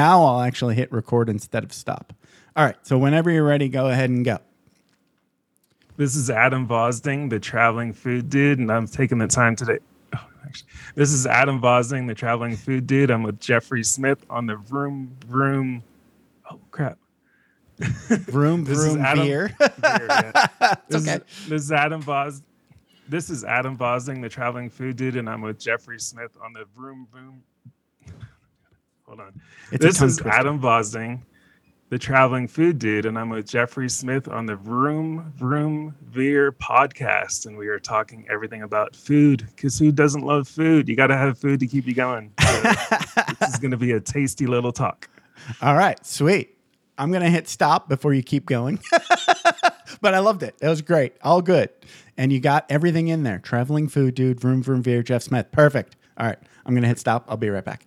Now I'll actually hit record instead of stop. All right. So whenever you're ready, go ahead and go. This is Adam Vosding, the traveling food dude, and I'm taking the time today. Oh, actually, this is Adam Vosding, the traveling food dude. I'm with Jeffrey Smith on the Vroom Vroom. Oh crap! Vroom is vroom Adam- beer. Beer, yeah. this, okay. is, this is Adam Vos. This is Adam Vosding, the traveling food dude, and I'm with Jeffrey Smith on the Vroom Vroom. Hold on. It's this is twister. Adam Vosding, the traveling food dude, and I'm with Jeffrey Smith on the Vroom Vroom Veer podcast, and we are talking everything about food because who doesn't love food? You got to have food to keep you going. So this is going to be a tasty little talk. All right. Sweet. I'm going to hit stop before you keep going. but I loved it. It was great. All good. And you got everything in there. Traveling food dude, vroom vroom veer, Jeff Smith. Perfect. All right. I'm going to hit stop. I'll be right back.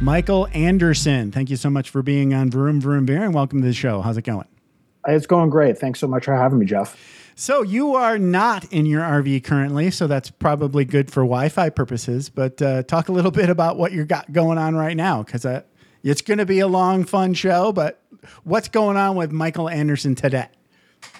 Michael Andersen, thank you so much for being on Vroom Vroom Veer and welcome to the show. How's it going? It's going great. Thanks so much for having me, Jeff. So you are not in your RV currently, so that's probably good for Wi-Fi purposes. But uh, talk a little bit about what you got going on right now, because uh, it's going to be a long, fun show. But what's going on with Michael Andersen today?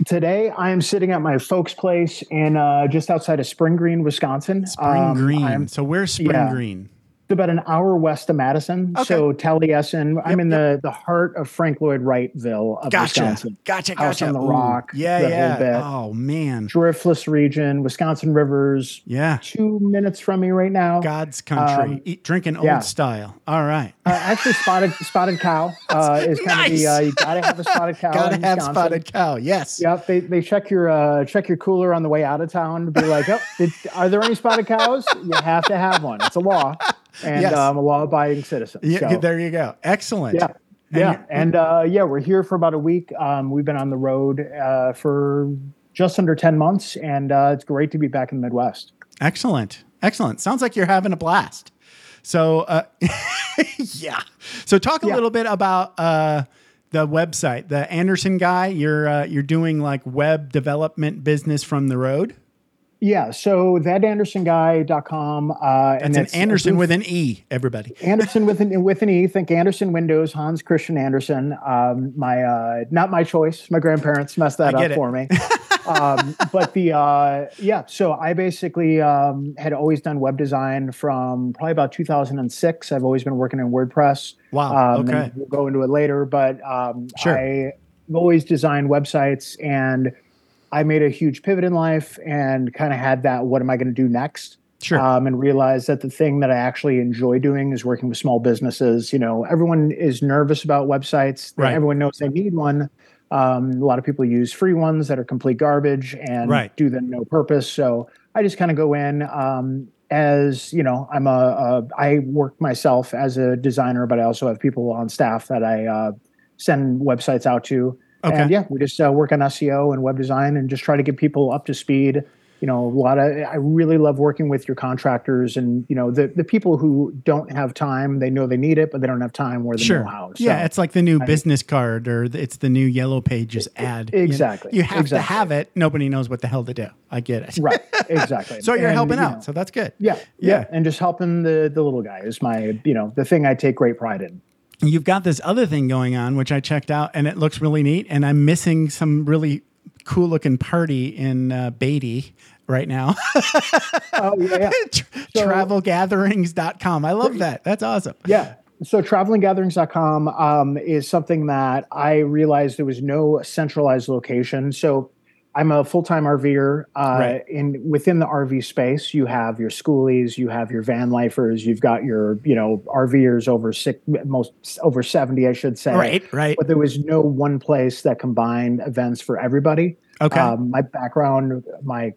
Today, I am sitting at my folks' place in uh, just outside of Spring Green, Wisconsin. Spring Um, Green. I'm so where's Spring yeah. Green? About an hour west of Madison. Okay. So Taliesin. I'm Yep, in the the heart of Frank Lloyd Wrightville of Gotcha. Wisconsin. Gotcha. House Gotcha. on the Ooh, Rock, Yeah. Yeah. Oh man. Driftless region, Wisconsin Rivers. Yeah. Two minutes from me right now. God's country. Um, Eat, drinking yeah. old style. All right. Uh, actually, spotted spotted cow uh, is kind of the uh, you gotta have a spotted cow. Gotta have Wisconsin. spotted cow. Yes. Yep, they, they check your uh, check your cooler on the way out of town to be like, oh, did, are there any spotted cows? You have to have one. It's a law, and Yes. um, a law abiding citizen. Yeah. So, There you go. Excellent. yeah, And yeah, and uh, yeah, we're here for about a week. Um, we've been on the road uh, for just under ten months, and uh, it's great to be back in the Midwest. Excellent. Excellent. Sounds like you're having a blast. So, uh, yeah. So, talk a Yeah. little bit about uh, the website, the Andersen guy. You're uh, you're doing like web development business from the road. Yeah, so thatandersenguy.com. Uh, That's and an Andersen with an E. Everybody. Andersen with an with an E. Think Andersen Windows, Hans Christian Andersen. Um, my uh, not my choice. My grandparents messed that up it. for me. um, but the uh, yeah, so I basically um, had always done web design from probably about 2006. I've always been working in WordPress. Wow. Um, okay. We'll go into it later, but um, Sure. I've always designed websites and. I made a huge pivot in life and kind of had that. What am I going to do next? Sure. um, and realized that the thing that I actually enjoy doing is working with small businesses. You know, everyone is nervous about websites. Right. Everyone knows they need one. Um, a lot of people use free ones that are complete garbage and Right. do them no purpose. So I just kind of go in um, as you know. I'm a, a I work myself as a designer, but I also have people on staff that I uh, send websites out to. Okay. And yeah, we just uh, work on SEO and web design and just try to get people up to speed. You know, a lot of I really love working with your contractors and you know the the people who don't have time. They know they need it, but they don't have time or the Sure. know-how. So, yeah, it's like the new I- business card or it's the new yellow pages ad. You know, exactly, You, have to have it. Nobody knows what the hell to do. I get it. right, exactly. So you're And, helping you out. know, So that's good. yeah, Yeah. yeah, and just helping the the little guy is my you know the thing I take great pride in. You've got this other thing going on, which I checked out, and it looks really neat. And I'm missing some really cool looking party in uh, Beatty right now. Oh yeah, yeah. So- Travelgatherings.com. I love that. That's awesome. Yeah. So travelinggatherings.com um, is something that I realized there was no centralized location. So I'm a full-time RVer. Uh, Right. In within the RV space, you have your schoolies, you have your van lifers, you've got your you know RVers over six, most over seventy, I should say. Right, right. But there was no one place that combined events for everybody. Okay. Um, my background, my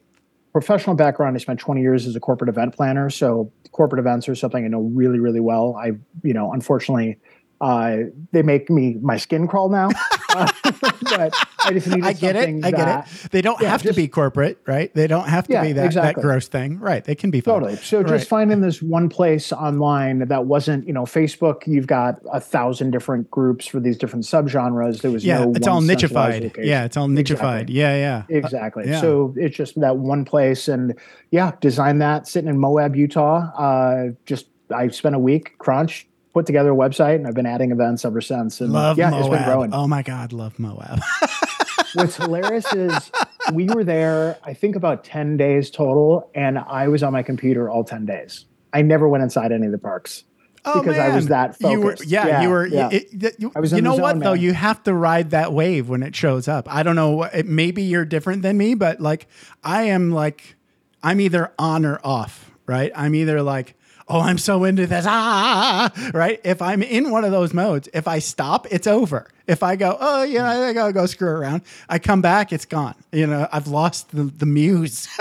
professional background, I spent 20 years as a corporate event planner. So corporate events are something I know really, really well. I, you know, unfortunately, uh, they make me my skin crawl now. Uh, but I just needed I get it. something I get it. They don't yeah, have to be corporate, right? They don't have to Yeah, be that, that gross thing. Right. They can be fun. Totally. So Right. just finding this one place online that wasn't, you know, Facebook, you've got a thousand different groups for these different subgenres. There was Yeah. no it's all nichified. Yeah. It's all nichified. Exactly. Yeah. Yeah. Uh, Exactly. yeah. So it's just that one place, and yeah, design that sitting in Moab, Utah. Uh, just I spent a week, crunch, put together a website, and I've been adding events ever since. And love yeah, Moab. it's been growing. Oh my God. Love Moab. What's hilarious is we were there, I think about 10 days total, and I was on my computer all 10 days. I never went inside any of the parks. Oh, Because I was man. that You were, focused. yeah, Yeah, you were. yeah. It, it- you, I was you know what zone, though? man. You have to ride that wave when it shows up. I don't know. what- It, maybe you're different than me, but like I am like I'm either on or off. Right? I'm either like. Oh, I'm so into this. Ah, ah, ah, ah, right. If I'm in one of those modes, if I stop, it's over. If I go, oh, yeah, I gotta go screw around. I come back, it's gone. You know, I've lost the, the muse.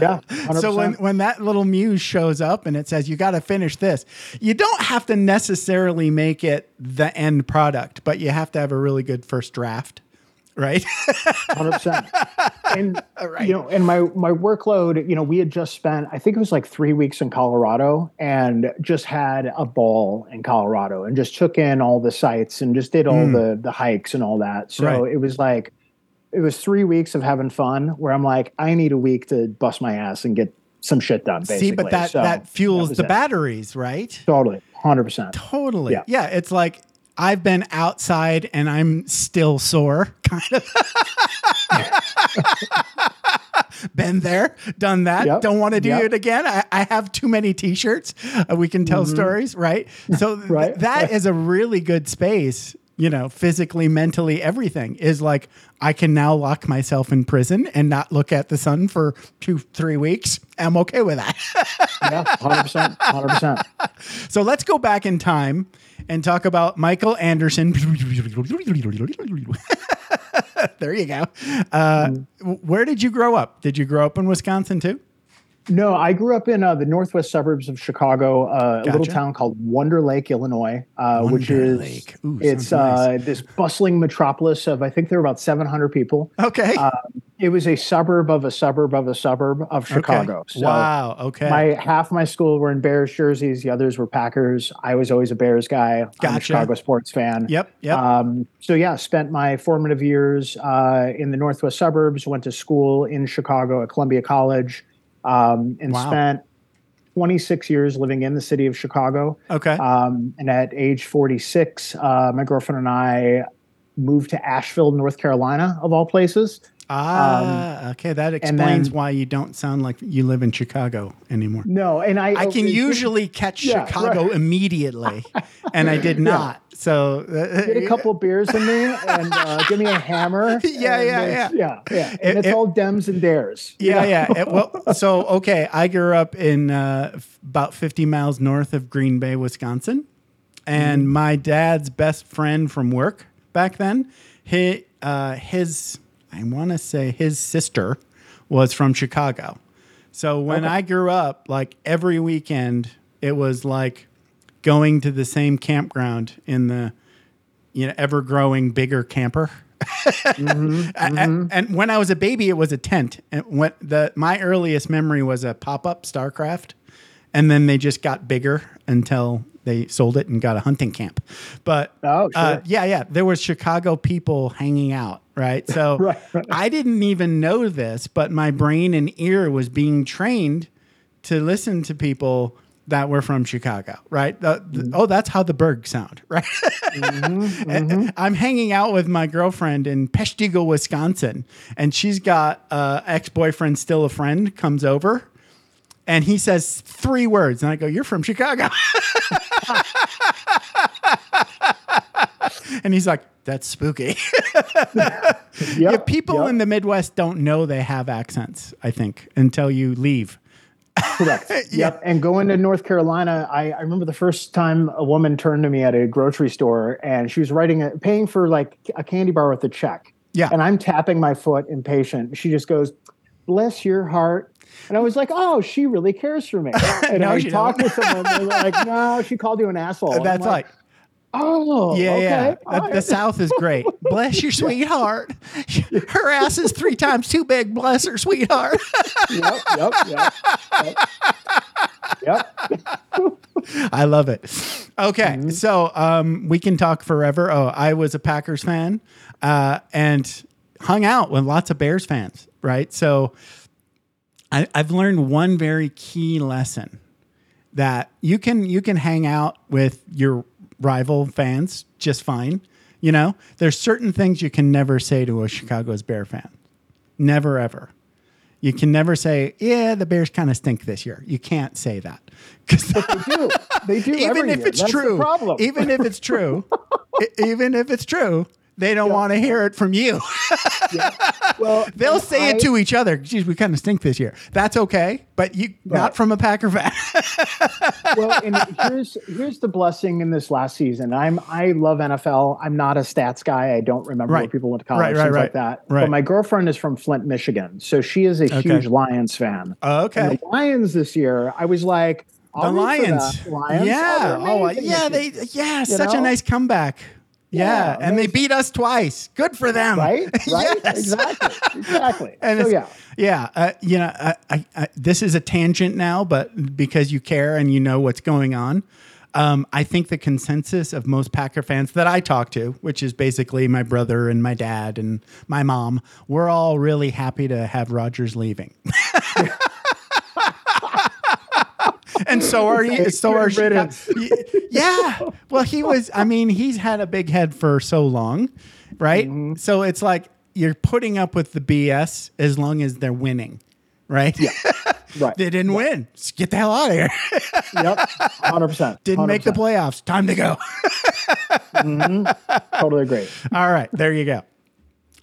Yeah. 100%. So when, when that little muse shows up and it says you got to finish this, you don't have to necessarily make it the end product, but you have to have a really good first draft, right? hundred percent. And Right. you know, and my my workload, you know, we had just spent, I think it was like three weeks in Colorado, and just had a ball in Colorado, and just took in all the sites and just did all hmm. the the hikes and all that. So. Right. it was like, it was three weeks of having fun. Where I'm like, I need a week to bust my ass and get some shit done. Basically. See, but that So that fuels was the it. batteries, right? Totally, hundred percent. Totally. Yeah. Yeah. It's like I've been outside and I'm still sore, kind of. been there, done that. Yep. Don't want to do Yep. it again. I, I have too many t-shirts. Uh, we can tell stories, right? So th- Mm-hmm. Right, that right. is a really good space. You know, physically, mentally, everything is like I can now lock myself in prison and not look at the sun for two, three weeks. I'm okay with that. Yeah, hundred percent, hundred percent. So let's go back in time and talk about Michael Andersen. there you go. Uh, where did you grow up? Did you grow up in Wisconsin too? No, I grew up in uh, the northwest suburbs of Chicago, uh, a little town called Wonder Lake, Illinois, uh, which is Lake. Ooh, it's uh, nice. this bustling metropolis of I think there were about 700 people. Okay. It was a suburb of a suburb of a suburb of Chicago. Okay. So wow. Okay. my half my school were in Bears jerseys, the others were Packers. I was always a Bears guy. I'm a Gotcha. Chicago sports fan. yep. Yep. Um, so yeah, spent my formative years uh, in the northwest suburbs. Went to school in Chicago at Columbia College, um, and Wow. spent 26 years living in the city of Chicago. okay. Um, and at age 46, uh, my girlfriend and I moved to Asheville, North Carolina, of all places. ah. okay. That explains then- why you don't sound like you live in Chicago anymore. No, and I I can usually catch Yeah, Chicago right. immediately, and I did not. So uh, get a couple beers in me and uh, give me a hammer. Yeah, yeah, yeah. yeah, yeah. It- And it's it- all Dems and Dares. Yeah, yeah. It- well, so okay, I grew up in uh, f- about 50 miles north of Green Bay, Wisconsin, and Mm-hmm. my dad's best friend from work back then, he, uh, his, I want to say his sister was from Chicago. So when I grew up, like every weekend, it was like going to the same campground in the, you know, ever growing bigger camper. Mm-hmm, a- And, when I was a baby, it was a tent. And when the my earliest memory was a pop up Starcraft, and then they just got bigger until they sold it and got a hunting camp. But Oh, uh, yeah, yeah, there was Chicago people hanging out, right? So Right, right. I didn't even know this, but my brain and ear was being trained to listen to people that were from Chicago, right? The- the- Mm-hmm. Oh, that's how the Berg sound, right? And I'm hanging out with my girlfriend in Peshtigo, Wisconsin, and she's got uh, ex boyfriend, still a friend, comes over, and he says three words, and I go, "You're from Chicago," and he's like, "That's spooky." Yep, Yeah, people yep. in the Midwest don't know they have accents. I think until you leave. Correct. Yep. And going to North Carolina, I, I remember the first time a woman turned to me at a grocery store and she was writing, a, paying for like a candy bar with a check. Yeah. And I'm tapping my foot, impatient. She just goes, "Bless your heart." And I was like, "Oh, she really cares for me." And No, I talked to someone. They're like, "No, she called you an asshole." That's like, "Oh, yeah, okay, yeah. The, right." the South is great. Bless your sweetheart. Her ass is three times too big. Bless her sweetheart. yep, yep, yep, yep. yep. I love it. Okay, Mm-hmm. so um, we can talk forever. Oh, I was a Packers fan uh, and hung out with lots of Bears fans, right? So I, I've learned one very key lesson that you can you can hang out with your rival fans just fine. You know, there's certain things you can never say to a Chicago's Bear fan. Never ever. You can never say, "Yeah, the Bears kind of stink this year." You can't say that because They do. They do. even every if year. it's That's the true, problem. even if it's true, even if it's true, they don't want to hear it from you. well, They'll say it to each other. Geez, we kind of stink this year. That's okay, but you not from a Packer fan. well, and here's here's the blessing in this last season. I'm I love NFL. I'm not a stats guy. I don't remember Right. where people went to college, Right, things like that. Right. But my girlfriend is from Flint, Michigan, so she is a Okay. huge Lions fan. okay. And the Lions this year, I was like, The I'll root for Lions. the Lions. Yeah. Oh, they're Oh, yeah. They yeah. You Such a nice comeback. Yeah, Yeah, and they beat us twice. Good for them. right, right, Yes. exactly, exactly. And so yeah, yeah. Uh, you know, I, I, I, this is a tangent now, but because you care and you know what's going on, um, I think the consensus of most Packer fans that I talk to, which is basically my brother and my dad and my mom, we're all really happy to have Rodgers leaving. and so are you. So are. Chicago- yeah. Well, he was. I mean, he's had a big head for so long, right? Mm-hmm. So it's like you're putting up with the BS as long as they're winning, right? Yeah. right. they didn't win. Just get the hell out of here. yep, hundred percent. didn't make the playoffs. Time to go. Totally agree. All right, there you go.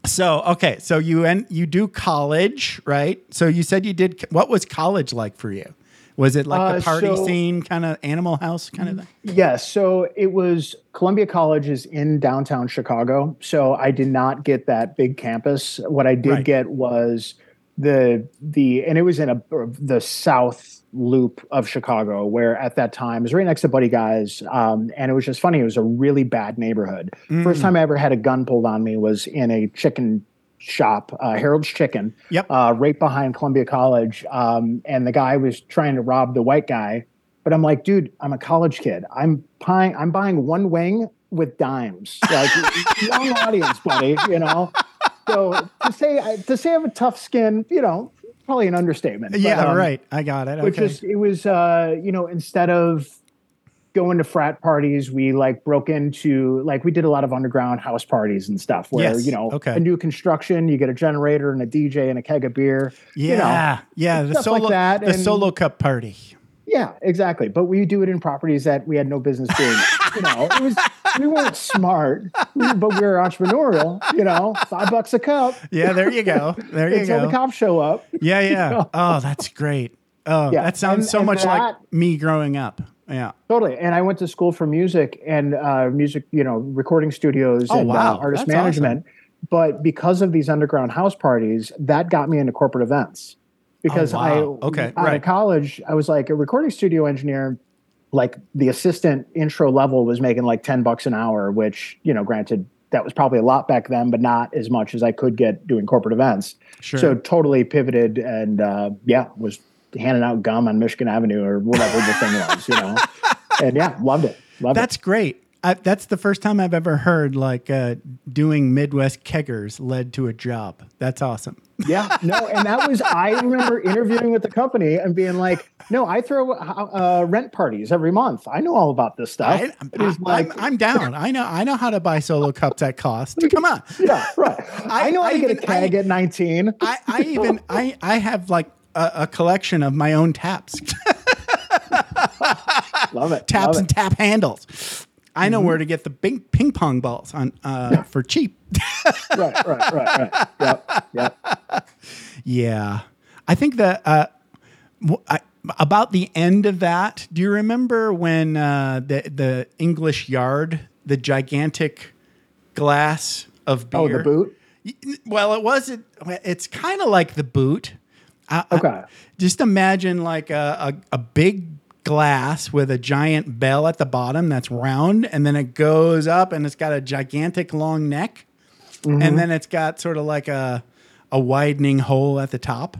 So okay, so you and you do college, right? So you said you did. What was college like for you? Was it like Uh, the party so- scene, kind of Animal House kind of thing? Yes. So it was Columbia College is in downtown Chicago. So I did not get that big campus. What I did Right. get was the the and it was in a the south loop of Chicago, where at that time it was right next to Buddy Guy's. Um, and it was just funny. It was a really bad neighborhood. Mm. First time I ever had a gun pulled on me was in a chicken shop, uh, Harold's Chicken, Yep. uh, right behind Columbia College. Um, and the guy was trying to rob the white guy. But I'm like, dude, I'm a college kid. I'm buying, I'm buying one wing with dimes. Like young audience, buddy. You know. So to say to say I have a tough skin, you know, probably an understatement. But, yeah, um, right. I got it. Which okay. is it was uh, you know, instead of going to frat parties, we like broke into like we did a lot of underground house parties and stuff where, Yes, you know, okay. a new construction, you get a generator and a DJ and a keg of beer. yeah, you know, yeah. The solo, like that, the and- solo cup party. Yeah, exactly. But we do it in properties that we had no business doing. you know, it was we weren't smart, but we were entrepreneurial. You know, five bucks a cup Yeah, there you go. There you until go. the cops show up. Yeah, yeah. Oh, that's great. Oh, Yeah, that sounds and- so and much like me growing up. Yeah. Totally. And I went to school for music and uh, music, you know, recording studios Oh, and wow. uh, artist That's management. But because of these underground house parties, that got me into corporate events. Because Oh, wow. I, Okay, out right. of college, I was like a recording studio engineer. Like the assistant intro level was making like 10 bucks an hour, which, you know, granted, that was probably a lot back then, but not as much as I could get doing corporate events. Sure. So totally pivoted and uh, yeah, was handing out gum on Michigan Avenue or whatever the thing was, you know. And yeah, loved it. Loved That's great. I, that's the first time I've ever heard like uh, doing Midwest keggers led to a job. That's awesome. Yeah, no, and that was I remember interviewing with the company and being like, "No, I throw uh, rent parties every month. I know all about this stuff." I, am It like, I'm down. I know. I know how to buy solo cups at cost. Come on. yeah, right. I, I- know how I to get a keg I- at 19. I, I even I I have like a, a collection of my own taps, Love it. taps love and it. tap handles. I know where to get the ping, ping pong balls on uh, for cheap. right, right, right, right. Yep, yep. Yeah, I think that uh, w- I, about the end of that. Do you remember when uh, the the English Yard, the gigantic glass of beer? Oh, the boot. Well, it wasn't. It's kind of like the boot. I, I- Okay. just imagine like a, a, a big glass with a giant bell at the bottom that's round, and then it goes up and it's got a gigantic long neck, Mm-hmm. and then it's got sort of like a a widening hole at the top,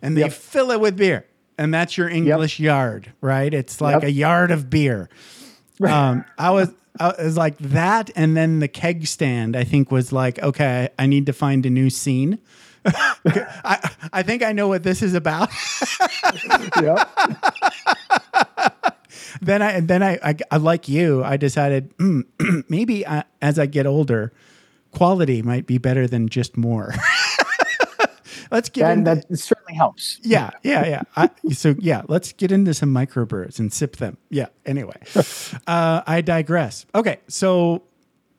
and they Yep. fill it with beer, and that's your English yard, right? It's like Yep. a yard of beer. Um, I was. I was like that, and then the keg stand. I think was like, okay, I need to find a new scene. I I think I know what this is about. yeah. then I then I, I, I like you. I decided mm, maybe I, as I get older, quality might be better than just more. let's get And into that certainly helps. yeah yeah yeah. I, so yeah, let's get into some microbrews and sip them. Yeah. Anyway, uh, I digress. Okay, so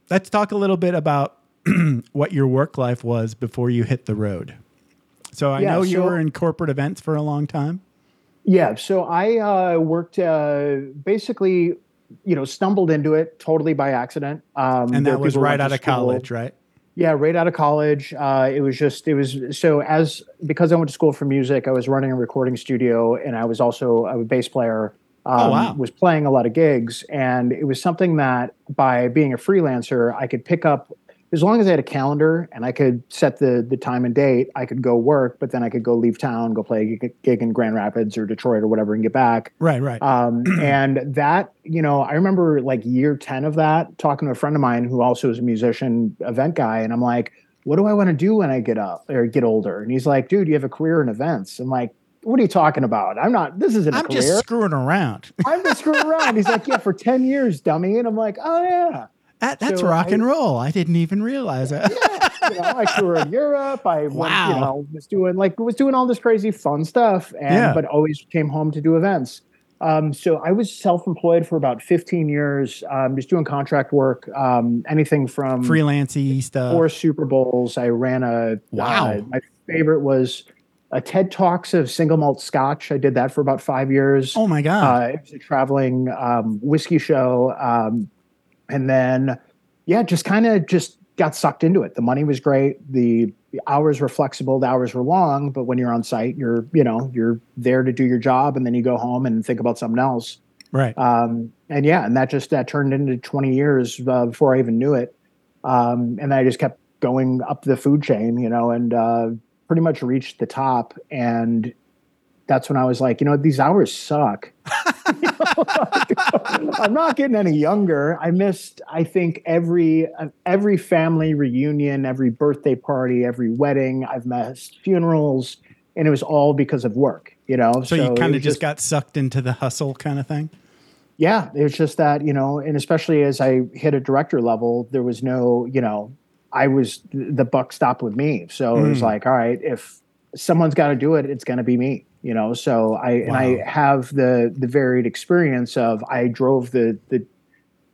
let's talk a little bit about what your work life was before you hit the road. So I Yeah, know you so- were in corporate events for a long time. Yeah. So I uh, worked uh, basically, you know, stumbled into it totally by accident. Um, And that was right out of school- college, right? Yeah, right out of college. Uh, it was just, it was so as because I went to school for music, I was running a recording studio and I was also a bass player. Um, Oh, wow. Was playing a lot of gigs. And it was something that by being a freelancer, I could pick up as long as I had a calendar and I could set the the time and date, I could go work, but then I could go leave town, go play a gig, in Grand Rapids or Detroit or whatever and get back. Right, right. Um, and that, you know, I remember like year 10 of that, talking to a friend of mine who also is a musician, event guy. And I'm like, what do I want to do when I get up or get older? And he's like, dude, you have a career in events. I'm like, what are you talking about? I'm not, this isn't a I'm career. just screwing around. I'm just screwing around. He's like, yeah, for 10 years, dummy. And I'm like, oh, yeah. That, that's So rock I- and roll. I didn't even realize it. you know, I toured Europe. I went, Wow. you know, was doing like was doing all this crazy fun stuff, and Yeah. but always came home to do events. Um, so I was self-employed for about 15 years, um, just doing contract work, um, anything from Freelancey stuff. four Super Bowls. I ran a Wow. uh, my favorite was a TED Talks of single malt Scotch. I did that for about five years. oh my god. Uh, it was a traveling um, whiskey show, um, and then yeah, just kind of just got sucked into it. The money was great. The, the hours were flexible. The hours were long, but when you're on site, you're you know you're there to do your job, and then you go home and think about something else. right. Um, and yeah, and that just that turned into 20 years uh, before I even knew it. Um, and I just kept going up the food chain, you know, and uh, pretty much reached the top. And that's when I was like, you know, these hours suck. I'm not getting any younger. I missed, I think, every every family reunion, every birthday party, every wedding. I've missed funerals, and it was all because of work. You know, so, you kind of was just got sucked into the hustle kind of thing. yeah, it was just that, you know, and especially as I hit a director level, there was no, you know, I was the buck stopped with me. So it was Mm. like, all right, if someone's got to do it, it's going to be me, you know. So I and I have the the varied experience of I drove the the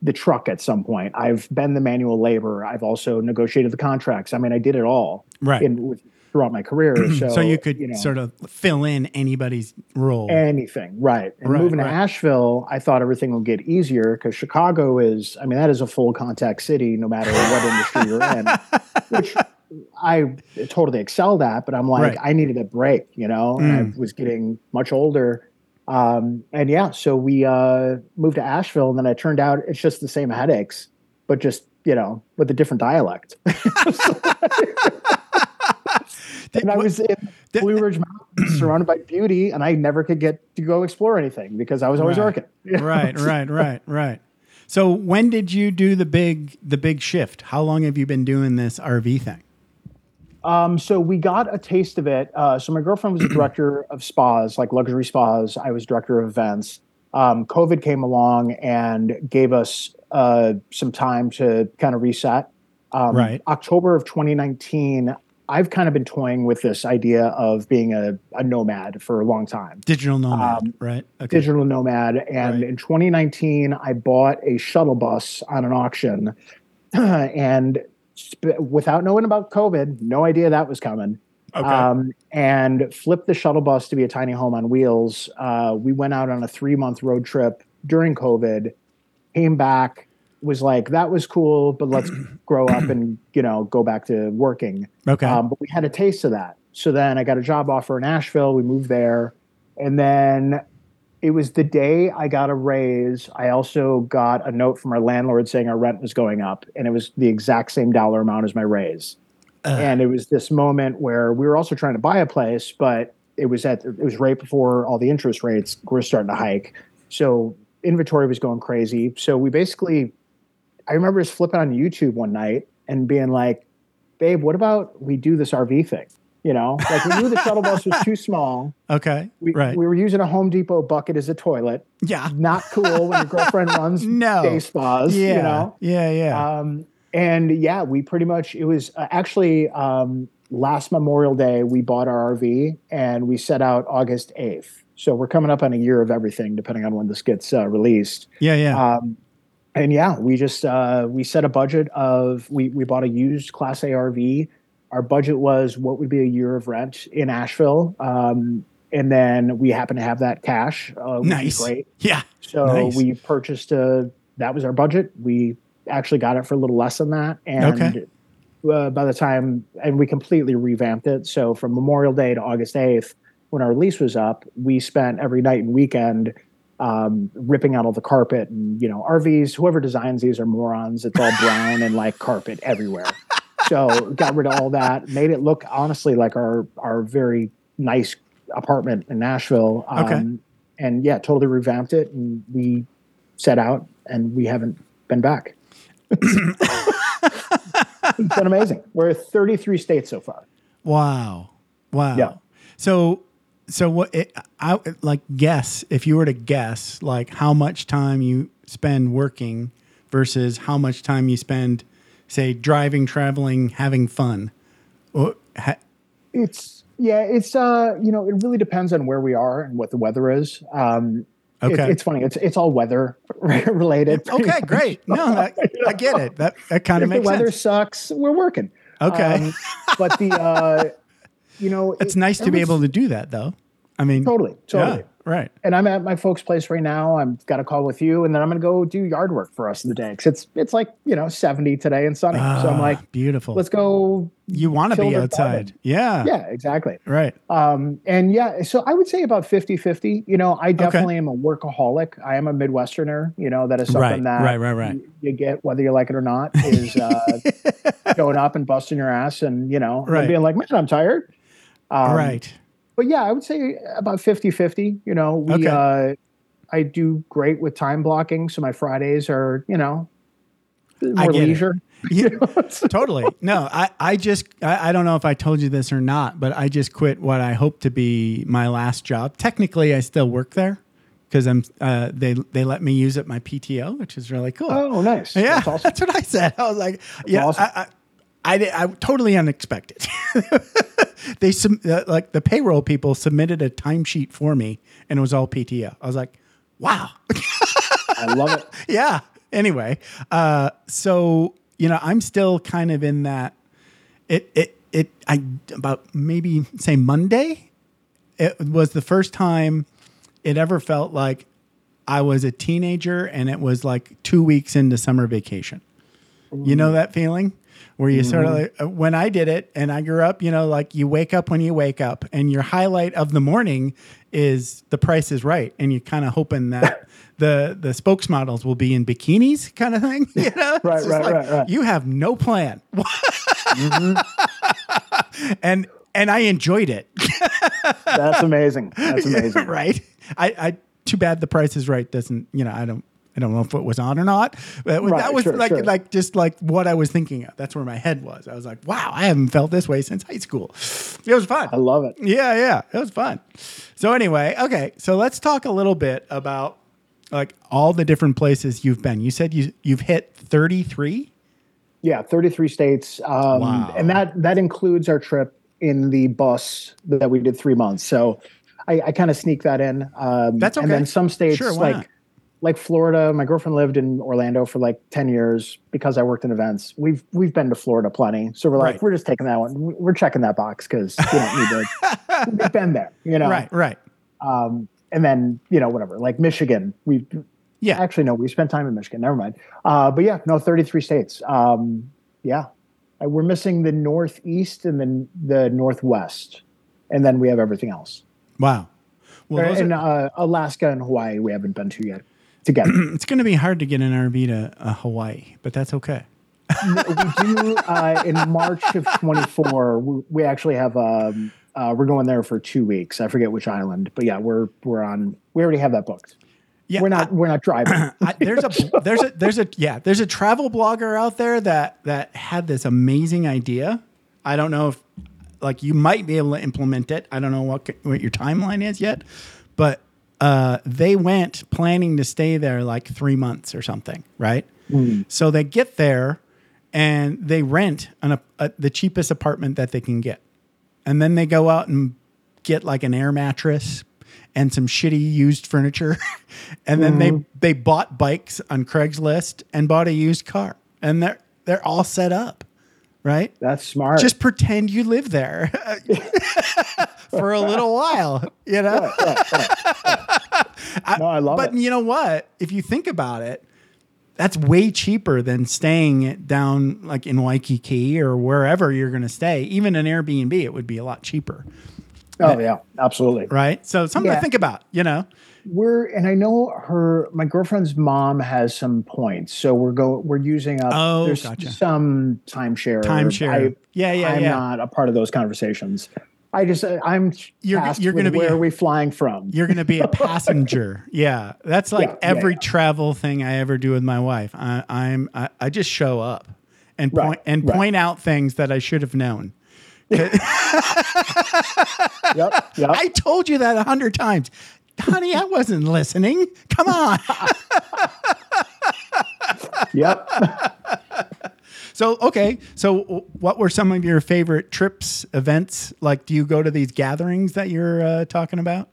the truck at some point. I've been the manual labor. I've also negotiated the contracts. I mean, I did it all Right. in with, throughout my career. So, so you could know, sort of fill in anybody's role. anything right and Right, moving right. to asheville i thought everything would get easier because chicago is i mean that is a full contact city no matter what industry you're in which i totally excelled at that, but i'm like Right. i needed a break you know and Mm. i was getting much older um, and yeah so we uh, moved to asheville and then it turned out it's just the same headaches but just you know with a different dialect and I was in Blue Ridge Mountains, surrounded by beauty, and I never could get to go explore anything because I was always Right. working. right, right, right, right. So when did you do the big the big shift? How long have you been doing this RV thing? Um, so we got a taste of it. Uh, so my girlfriend was a director of spas, like luxury spas. I was director of events. Um, COVID came along and gave us uh, some time to kind of reset. Um, Right. October of 2019, I've kind of been toying with this idea of being a, a nomad for a long time. Digital nomad, Um, right? Okay. digital nomad. And Right. in 2019, I bought a shuttle bus on an auction, and sp- without knowing about COVID, no idea that was coming. okay. Um, and flipped the shuttle bus to be a tiny home on wheels. Uh, we went out on a three month road trip during COVID, came back, was like, that was cool, but let's grow up and you know go back to working. Okay. Um, but we had a taste of that. So then I got a job offer in Asheville. We moved there, and then it was the day I got a raise. I also got a note from our landlord saying our rent was going up, and it was the exact same dollar amount as my raise. And it was this moment where we were also trying to buy a place, but it was at it was right before all the interest rates were starting to hike. So inventory was going crazy. So we basically, I remember just flipping on YouTube one night and being like, "Babe, what about we do this RV thing?" You know, like we knew the shuttle bus was too small. okay. We, right. we were using a Home Depot bucket as a toilet. yeah. Not cool when your girlfriend runs No. day spas. Yeah. You know. Yeah. Yeah. Um, and yeah, we pretty much it was uh, actually um, last Memorial Day we bought our RV and we set out August eighth. So we're coming up on a year of everything, depending on when this gets uh, released. yeah. Yeah. Um, and yeah, we just uh, we set a budget of we we bought a used Class A RV. Our budget was what would be a year of rent in Asheville, um, and then we happened to have that cash. Uh, nice. great. Yeah. So Nice. we purchased a. That was our budget. We actually got it for a little less than that, and Okay. uh, by the time and we completely revamped it. So from Memorial Day to August eighth, when our lease was up, we spent every night and weekend um, ripping out all the carpet and you know RVs. Whoever designs these are morons. It's all brown and like carpet everywhere. So got rid of all that, made it look honestly like our our very nice apartment in Asheville. Um, Okay. And yeah, totally revamped it, and we set out, and we haven't been back. it's been amazing. We're 33 states so far. Wow. Wow. Yeah. So, so what? It, I like guess if you were to guess, like how much time you spend working versus how much time you spend, say, driving, traveling, having fun. Or, ha, It's yeah, it's uh, you know, it really depends on where we are and what the weather is. Um, it- Okay. it's funny. It's it's all weather related. okay, great. No, that, I get it. That that kind of If the weather sense. sucks, we're working. Okay. Um, but the uh, you know, it's it- nice to be able to do that, though. I mean, totally, totally. yeah, right. and I'm at my folks' place right now. I've got a call with you, and then I'm going to go do yard work for us of the day because it's it's like you know 70 today and sunny. so I'm Ah, like, beautiful. let's go. you want to be outside. Yeah. Yeah, exactly. Right. Um, and yeah, so I would say about 50 50. You know, I definitely am a workaholic. I am a Midwesterner. You know, that is something Right, that right, right, right. You, you get whether you like it or not is uh, showing up and busting your ass and, you know, and being like, man, I'm tired. Um, right. But yeah, I would say about 50 50. You know, we, Okay. uh, I do great with time blocking. So my Fridays are, you know, more leisure. Yeah, totally. No, I, I just, I, I don't know if I told you this or not, but I just quit what I hope to be my last job. Technically, I still work there because I'm, uh, they, they let me use it my PTO, which is really cool. Oh, nice. yeah, That's awesome. that's what I said. I was like, yeah, awesome. I, I, I, totally unexpected. they like the payroll people submitted a timesheet for me, and it was all PTO. I was like, wow. I love it. yeah. Anyway, uh, so you know, I'm still kind of in that. It it it. I about maybe say Monday. It was the first time it ever felt like I was a teenager, and it was like two weeks into summer vacation. You know that feeling where you sort of like uh, when I did it, and I grew up. You know, like you wake up when you wake up, and your highlight of the morning is the Price is Right, and you're kind of hoping that the the spokesmodels will be in bikinis, kind of thing. You know, Right, right, like, right, right. You have no plan, and and I enjoyed it. That's amazing. That's amazing. right? I, I too bad the Price is Right doesn't. You know, I don't. I don't know if it was on or not. But Right, that was sure, like sure. like just like what I was thinking of. That's where my head was. I was like, wow, I haven't felt this way since high school. It was fun. I love it. Yeah, yeah, it was fun. So anyway, okay, so let's talk a little bit about like all the different places you've been. You said you you've hit thirty three. Yeah, 33 states. Um, Wow. And that that includes our trip in the bus that we did three months. So I, I kind of sneak that in. Um, That's And then some states Sure, like not? Like Florida. My girlfriend lived in Orlando for like 10 years because I worked in events. We've we've been to Florida plenty. So we're like, Right. we're just taking that one. We're checking that box because we don't need to. We've been there, you know. Right, right. Um, and then you know whatever, like Michigan. We Yeah. Actually, no, we spent time in Michigan. Never mind. Uh, but yeah, no, 33 states. Um, yeah. Uh, We're missing the Northeast and then the Northwest. And then we have everything else. Wow. Well, and are, uh, Alaska and Hawaii, we haven't been to yet together. it's going to be hard to get an RV to uh, Hawaii, but that's okay. we do uh, in March of 24. We, we actually have um, uh, we're going there for two weeks. I forget which island, but yeah, we're we're on. We already have that booked. Yeah, we're not we're not driving. I, there's a there's a there's a yeah there's a travel blogger out there that that had this amazing idea. I don't know if like you might be able to implement it. I don't know what what your timeline is yet, but uh, they went planning to stay there like three months or something, right? Hmm. So they get there and they rent an, a, uh, the cheapest apartment that they can get, and then they go out and get like an air mattress and some shitty used furniture, and then they hmm. they bought bikes on Craigslist and bought a used car, and they're they're all set up, right? That's smart. Just pretend you live there for a little while, you know. no, I love But it. you know what? If you think about it, that's way cheaper than staying down like in Waikiki or wherever you're going to stay. Even an Airbnb, it would be a lot cheaper, Oh yeah, absolutely. right? So something to think about, you know. We're and I know her. My girlfriend's mom has some points, so we're go we're using up. Oh, there's gotcha. some timeshare. Timeshare. I, Yeah, yeah, I'm yeah. not a part of those conversations. I just uh, I'm You're- you're gonna be where are we flying from? You're going to be a passenger. yeah, that's like Yeah, every yeah. travel thing I ever do with my wife. I, I'm I, I just show up and Right, point and right. point out things that I should have known. yep, yep. I told you that a hundred times. Honey, I wasn't listening. Come on. yep. So, okay. So, what were some of your favorite trips, events? Like, do you go to these gatherings that you're uh, talking about?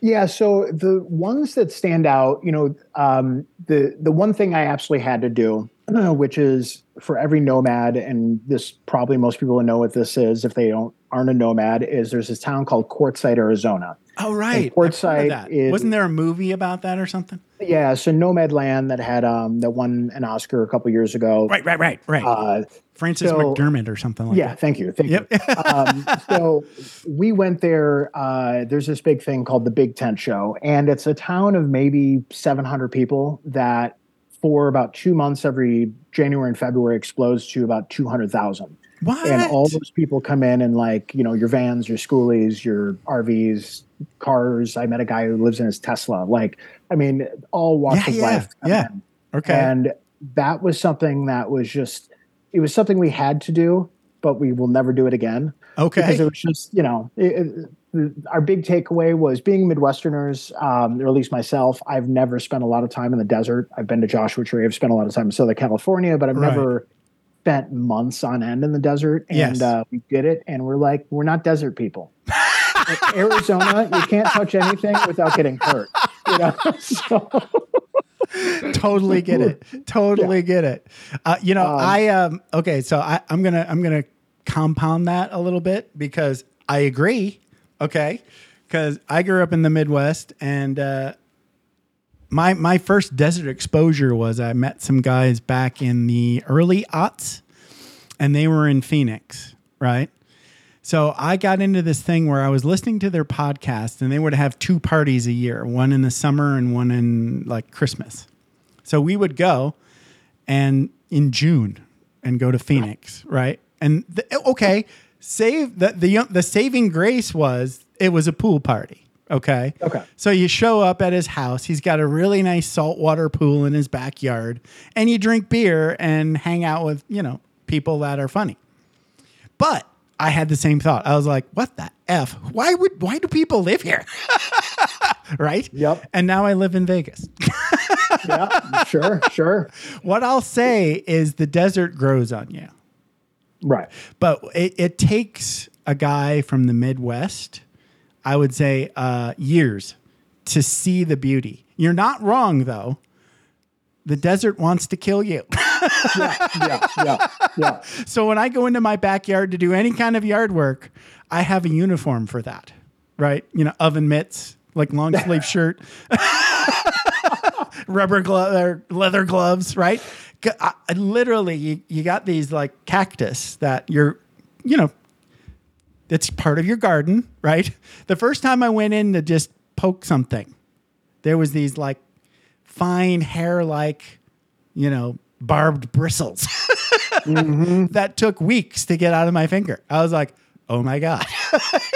Yeah, so the ones that stand out, you know, um, the the one thing I absolutely had to do, which is for every nomad, and this probably most people know what this is if they don't aren't a nomad, is there's this town called Quartzsite, Arizona. Oh, right. Quartzsite I've heard of that. is- Wasn't there a movie about that or something? Yeah, so Nomadland that had um that won an Oscar a couple years ago. Right, right, right, right. Uh, Francis so- McDermott or something like yeah, that. Yeah, thank you, thank Yep. you. um, so we went there. Uh, there's this big thing called the Big Tent Show, and it's a town of maybe 700 people that, for about two months every January and February, explodes to about 200,000. What? And all those people come in and like you know your vans, your schoolies, your RVs, cars. I met a guy who lives in his Tesla. Like I mean, all walks Yeah, of yeah, life. yeah. in. okay. And that was something that was just, it was something we had to do, but we will never do it again. Okay. Because it was just, you know, it, it- our big takeaway was being Midwesterners, um, or at least myself, I've never spent a lot of time in the desert. I've been to Joshua Tree, I've spent a lot of time in Southern California, but I've Right. never spent months on end in the desert. And Yes. uh, we did it, and we're like, we're not desert people. Arizona, you can't touch anything without getting hurt. You know, so totally get it. Totally get it. Uh, you know, Um, I um okay, so I, I'm gonna I'm gonna compound that a little bit because I agree. Okay, because I grew up in the Midwest and uh, my my first desert exposure was I met some guys back in the early aughts, and they were in Phoenix, right? So I got into this thing where I was listening to their podcast, and they would have two parties a year, one in the summer and one in like Christmas. So we would go and in June and go to Phoenix, right? And the, okay, save the the the saving grace was it was a pool party. Okay. Okay. So you show up at his house. He's got a really nice saltwater pool in his backyard, and you drink beer and hang out with you know people that are funny. But I had the same thought. I was like, "What the f? Why would why do people live here?" right? Yep. And now I live in Vegas. yeah, sure, sure. what I'll say is the desert grows on you, Right. but it, it takes a guy from the Midwest, I would say, uh, years to see the beauty. You're not wrong though. The desert wants to kill you. Yeah, yeah, yeah, yeah. so when I go into my backyard to do any kind of yard work, I have a uniform for that, right? You know, oven mitts, like long sleeve shirt, rubber glove or leather gloves, right? I- I literally, you, you got these like cactus that you're, you know, it's part of your garden, right? The first time I went in to just poke something, there was these like fine hair like, you know, barbed bristles mm-hmm. that took weeks to get out of my finger. I was like, oh my God.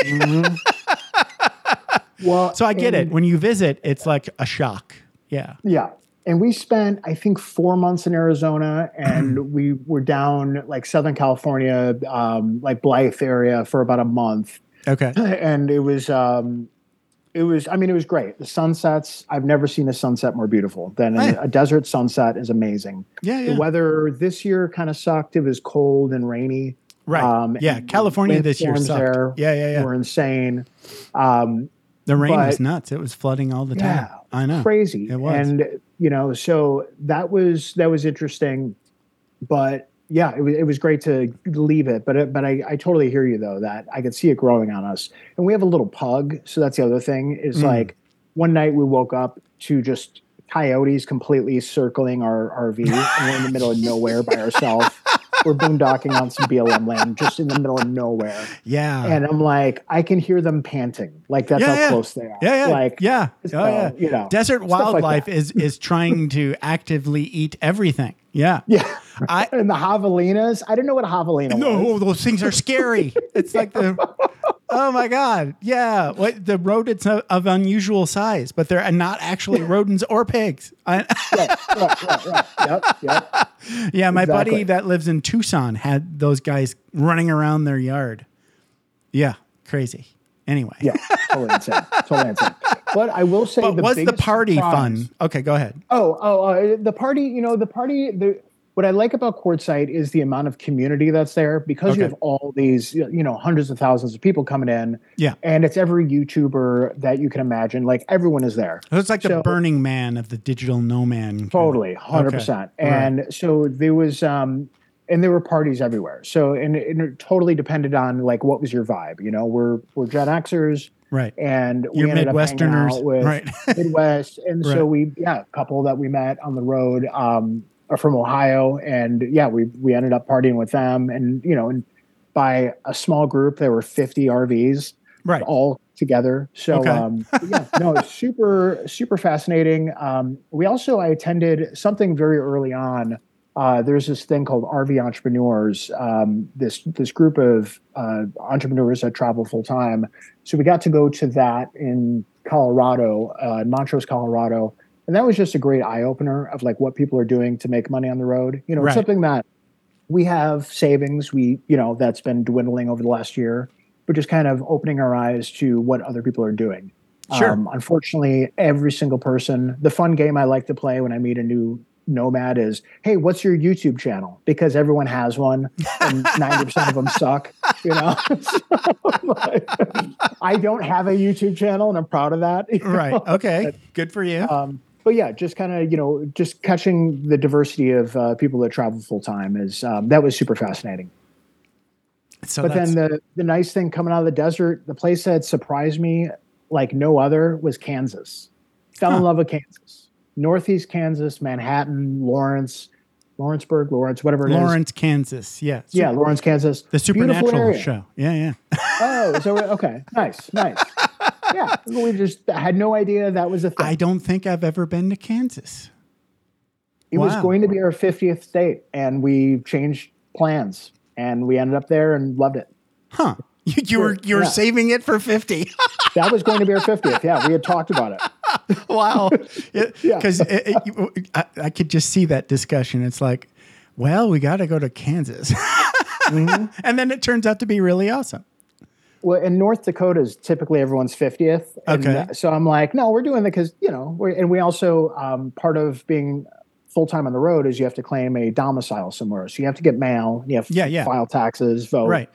Mm-hmm. Well, So I get it. When you visit, it's like a shock. Yeah. Yeah. And we spent, I think, four months in Arizona, and we were down like Southern California, um, like Blythe area for about a month. Okay. And it was, um, it was, I mean, it was great. The sunsets, I've never seen a sunset more beautiful than a, Right. a desert sunset is amazing. Yeah. yeah. The weather this year kind of sucked. It was cold and rainy. Right. Um, yeah. California this year sucked. there Yeah. Yeah. Yeah. Were insane. Um, The rain was nuts. It was flooding all the time. Yeah, I know. crazy It was. and you know so that was that was interesting. But yeah it was, it was great to leave it. But it, but I, I totally hear you though that i could see it growing on us. And we have a little pug so that's the other thing is Mm. like one night we woke up to just coyotes completely circling our rv and we're in the middle of nowhere by ourselves we're boondocking on some blm land just in the middle of nowhere Yeah. and i'm like i can hear them panting like that's Yeah, how yeah. close they are yeah. Yeah. like yeah. Oh, yeah. you know Desert like wildlife that. is is trying to actively eat everything. Yeah. Yeah. I And the javelinas. I didn't know what a javelina was. no, those things are scary. It's like the oh my god, yeah. What the rodents of, of unusual size, but they're not actually rodents or pigs. I, Right, right, right. Yep, yep. yeah, my buddy that lives in Tucson had those guys running around their yard. Yeah, crazy. Anyway, Yeah, totally insane. Totally insane. But I will say but the was the party surprise- fun? Okay, go ahead. Oh, oh, uh, the party, you know, the party, the what I like about Quartzsite is the amount of community that's there because you have all these, you know, hundreds of thousands of people coming in. Yeah. And it's every YouTuber that you can imagine. Like everyone is there. So it's like the Burning Man of the digital no man. Totally, hundred percent. Right. And so there was, um, and there were parties everywhere. So and, and it totally depended on like what was your vibe. You know, we're we're Gen Xers, Right. and we You're ended up Midwesterners. out with Right. Midwest, and so we yeah, a couple that we met on the road um, are from Ohio, and yeah, we we ended up partying with them, and you know, and by a small group, there were fifty RVs right. all together. So Okay. um, yeah, no, super super fascinating. Um, we also I attended something very early on. Uh, there's this thing called RV Entrepreneurs. Um, this this group of uh, entrepreneurs that travel full time. So we got to go to that in Colorado, uh, Montrose, Colorado, and that was just a great eye opener of like what people are doing to make money on the road. You know, Right. something that we have savings. We you know that's been dwindling over the last year but just kind of opening our eyes to what other people are doing. Sure. Um, unfortunately, every single person, the fun game I like to play when I meet a new nomad is, hey, what's your YouTube channel? Because everyone has one and 90% of them suck, you know? So, like, I don't have a YouTube channel and I'm proud of that. Right. know? Okay. Good for you. Um, but yeah, just kind of, you know, just catching the diversity of uh, people that travel full time is, um, that was super fascinating so but then the the nice thing coming out of the desert, the place that surprised me like no other was Kansas. Fell in love with Kansas, Northeast Kansas, Manhattan, Lawrence, Lawrenceburg, Lawrence, whatever it is. Lawrence, Kansas. Yeah. Yeah, Lawrence, Kansas. The Supernatural show. Yeah. Yeah. Oh, so okay, nice, nice. Yeah, we just had no idea that was a thing. I don't think I've ever been to Kansas. it was going to be our 50th state, and we changed plans, and we ended up there and loved it. Huh. You, you were you were Yeah. saving it for 50. That was going to be our 50th. Yeah, we had talked about it. wow. Yeah. Because I, I could just see that discussion. It's like, well, we got to go to Kansas. Mm-hmm. and then it turns out to be really awesome. Well, in North Dakota is typically everyone's 50th. And Okay. so I'm like, no, we're doing it because, you know, and we also, um, part of being full time on the road is you have to claim a domicile somewhere. So you have to get mail, you have to Yeah, yeah. file taxes, vote. Right.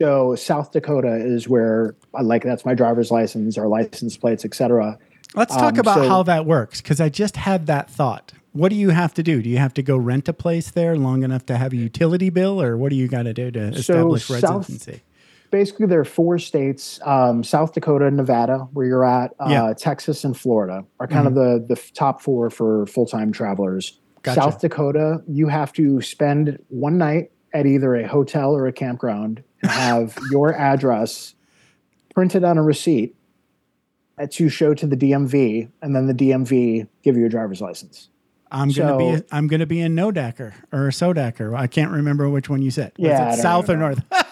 So South Dakota is where I like, that's my driver's license, our license plates, et cetera. Let's talk Um, about so- how that works because I just had that thought. What do you have to do? Do you have to go rent a place there long enough to have a utility bill, or what do you got to do to establish South- residency? Basically there are four states: um, South Dakota, Nevada, where you're at, uh, Yeah. Texas, and Florida are kind of the the top four for full time travelers. Gotcha. South Dakota, you have to spend one night at either a hotel or a campground and have your address printed on a receipt uh, to show to the DMV, and then the DMV give you a driver's license. I'm gonna be I'm gonna be a Nodacker or Sodacker. I can't remember which one you said. Was Yeah, I it don't south or know. north?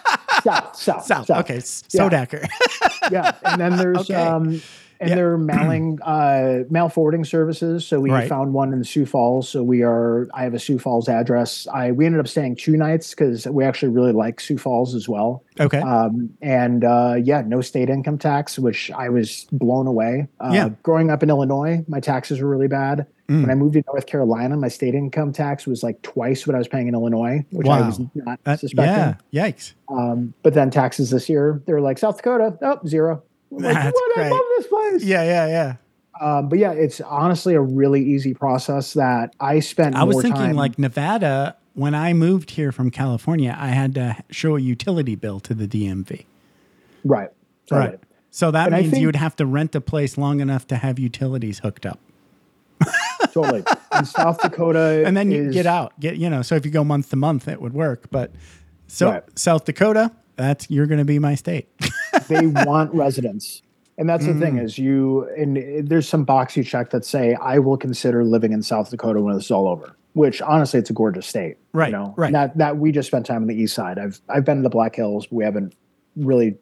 South, south, south. Okay, s- Yeah. Yeah and then there's Okay. um and Yeah. they're mailing uh mail forwarding services so we Right. found one in sioux falls so we are i have a sioux falls address i we ended up staying two nights because we actually really like sioux falls as well okay. um and uh yeah no state income tax which i was blown away uh, Yeah. growing up in illinois my taxes were really bad Mm. when i moved to north carolina my state income tax was like twice what i was paying in illinois which i was not That- suspecting yeah. Yikes. um, but then taxes this year, they're like South Dakota, oh, zero. I'm like, That's what? I love this place. Yeah. Yeah. Yeah. Um, but yeah, it's honestly a really easy process that I spent. I was thinking time- like Nevada. When I moved here from California, I had to show a utility bill to the DMV. right, totally. Right. So that And means think- you would have to rent a place long enough to have utilities hooked up. And South Dakota, and then you is- get out. Get you know. So if you go month to month, it would work. But so Right. South Dakota, that's you're going to be my state. they want residents. And that's the Mm. thing is you and there's some box you check that say I will consider living in South Dakota when it's all over. Which honestly, it's a gorgeous state. Right, You know, right. That that we just spent time on the east side. I've I've been to the Black Hills. We haven't really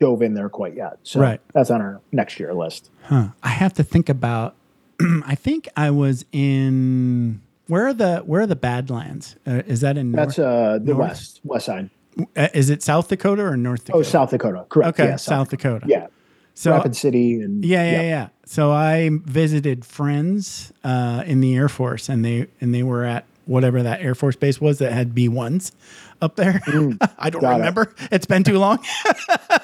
dove in there quite yet. So Right. that's on our next year list. Huh. I have to think about. I think I was in where are the where are the Badlands? Uh, is that in North? That's uh the North? west west side. uh, is it South Dakota or North Dakota? Oh, South Dakota. Correct. Okay, Yeah, South Dakota. Yeah. So Rapid City and yeah, yeah, yeah, So I visited friends uh, in the Air Force, and they and they were at whatever that Air Force base was that had B ones up there. I don't Mm, remember. It. has been too long.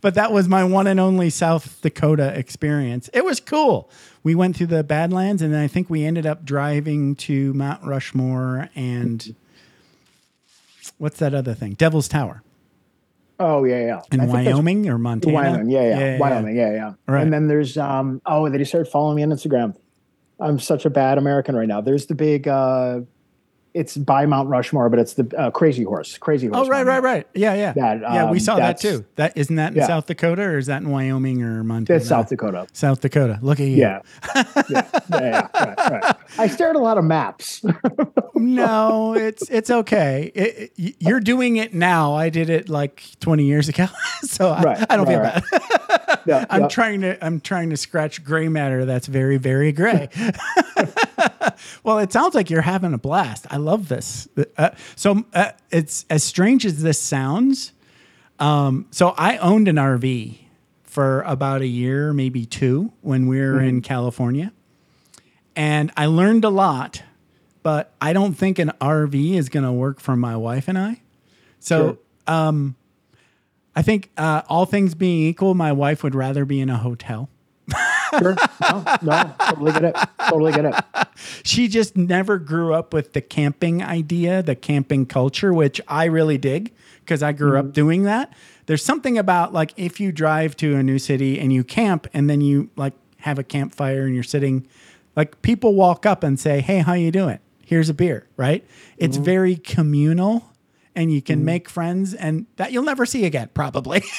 but that was my one and only South Dakota experience. It was cool. We went through the Badlands, and then I think we ended up driving to Mount Rushmore and what's that other thing? Devil's Tower Oh yeah, yeah. in Wyoming or Montana. Wyoming, yeah, yeah, Wyoming, yeah, yeah. Right. And then there's um oh, they just started following me on Instagram. I'm such a bad American right now. There's the big uh it's by Mount Rushmore, but it's the uh, Crazy Horse, Crazy Horse. Oh right, right, right. Yeah, yeah. That, yeah, we um, saw that too. That isn't that in Yeah. South Dakota or is that in Wyoming or Montana? That's South Dakota. South Dakota. Look at you. Yeah. yeah, yeah, yeah, right, right. I stared at a lot of maps. no, it's it's okay. It, it- you're doing it now. I did it like 20 years ago, so I, Right, I don't feel bad. Yeah, I'm trying to I'm trying to scratch gray matter that's very very gray. well, it sounds like you're having a blast. I love this. Uh, so uh, it's as strange as this sounds. Um, so I owned an RV for about a year, maybe two, when we were in California, and I learned a lot. But I don't think an RV is going to work for my wife and I. So Sure. I think uh, all things being equal, my wife would rather be in a hotel. Sure. No, no, totally get it. Totally get it. She just never grew up with the camping idea, the camping culture, which I really dig because I grew up mm-hmm. doing that. There's something about like if you drive to a new city and you camp and then you like have a campfire and you're sitting, like people walk up and say, "Hey, how you doing? Here's a beer." Right? It's mm-hmm. very communal. And you can make friends, and that you'll never see again, probably.